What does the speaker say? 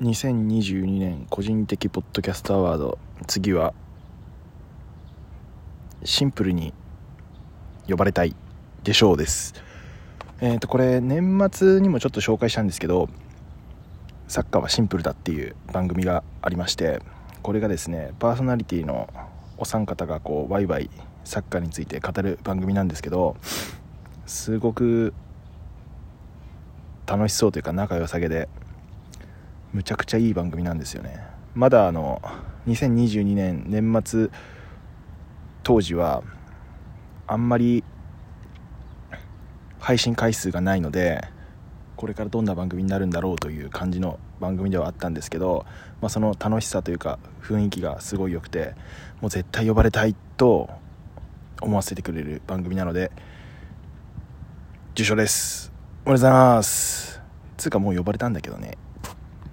2022年個人的ポッドキャストアワード。次はシンプルに呼ばれたい。でしょうです。えっ、ー、とこれ年末にもちょっと紹介したんですけどサッカーはシンプルだっていう番組がありましてこれがですねパーソナリティのお三方がこうワイワイサッカーについて語る番組なんですけどすごく楽しそうというか仲良さげでむちゃくちゃいい番組なんですよね。まだあの2022年年末当時はあんまり配信回数がないのでこれからどんな番組になるんだろうという感じの番組ではあったんですけど、まあ、その楽しさというか雰囲気がすごい良くてもう絶対呼ばれたいと思わせてくれる番組なので受賞です。おめでとうございます。つうかもう呼ばれたんだけどね。